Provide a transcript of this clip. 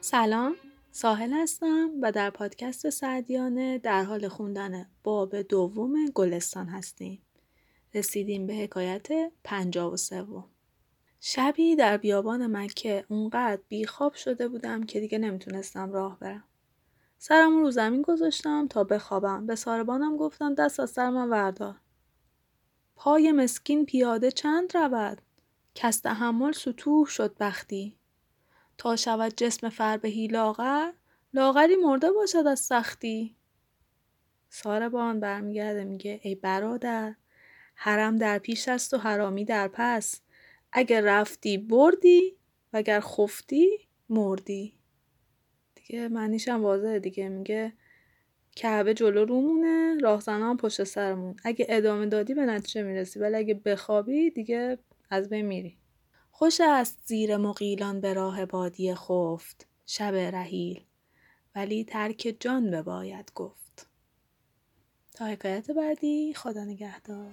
سلام ساحل هستم و در پادکست سعدیانه در حال خوندن باب دوم گلستان هستیم. رسیدیم به حکایت پنجاب و سوم. شبی در بیابان مکه اونقدر بیخواب شده بودم که دیگه نمی‌تونستم راه برم. سرم رو زمین گذاشتم تا بخوابم. به ساربانم گفتم دست از سر من وردار. پای مسکین پیاده چند رود؟ کس تحمل سطوح شد بختی. تا شود جسم فربهی لاغر لاغری مرده باشد از سختی ساربان برمیگرده میگه ای برادر حرم در پیش است و حرامی در پس اگر رفتی بردی و اگر خفتی مردی. دیگه معنیشم واضحه دیگه میگه کعبه جلو رومونه راهزنان پشت سرمون. اگه ادامه دادی به نتیجه می‌رسی ولی اگه بخوابی دیگه از بین میری. خوش است زیر مقیلان به راه بادی خفت شب رحیل. ولی ترک جان بباید گفت. تا حکایت بعدی خدا نگهدار.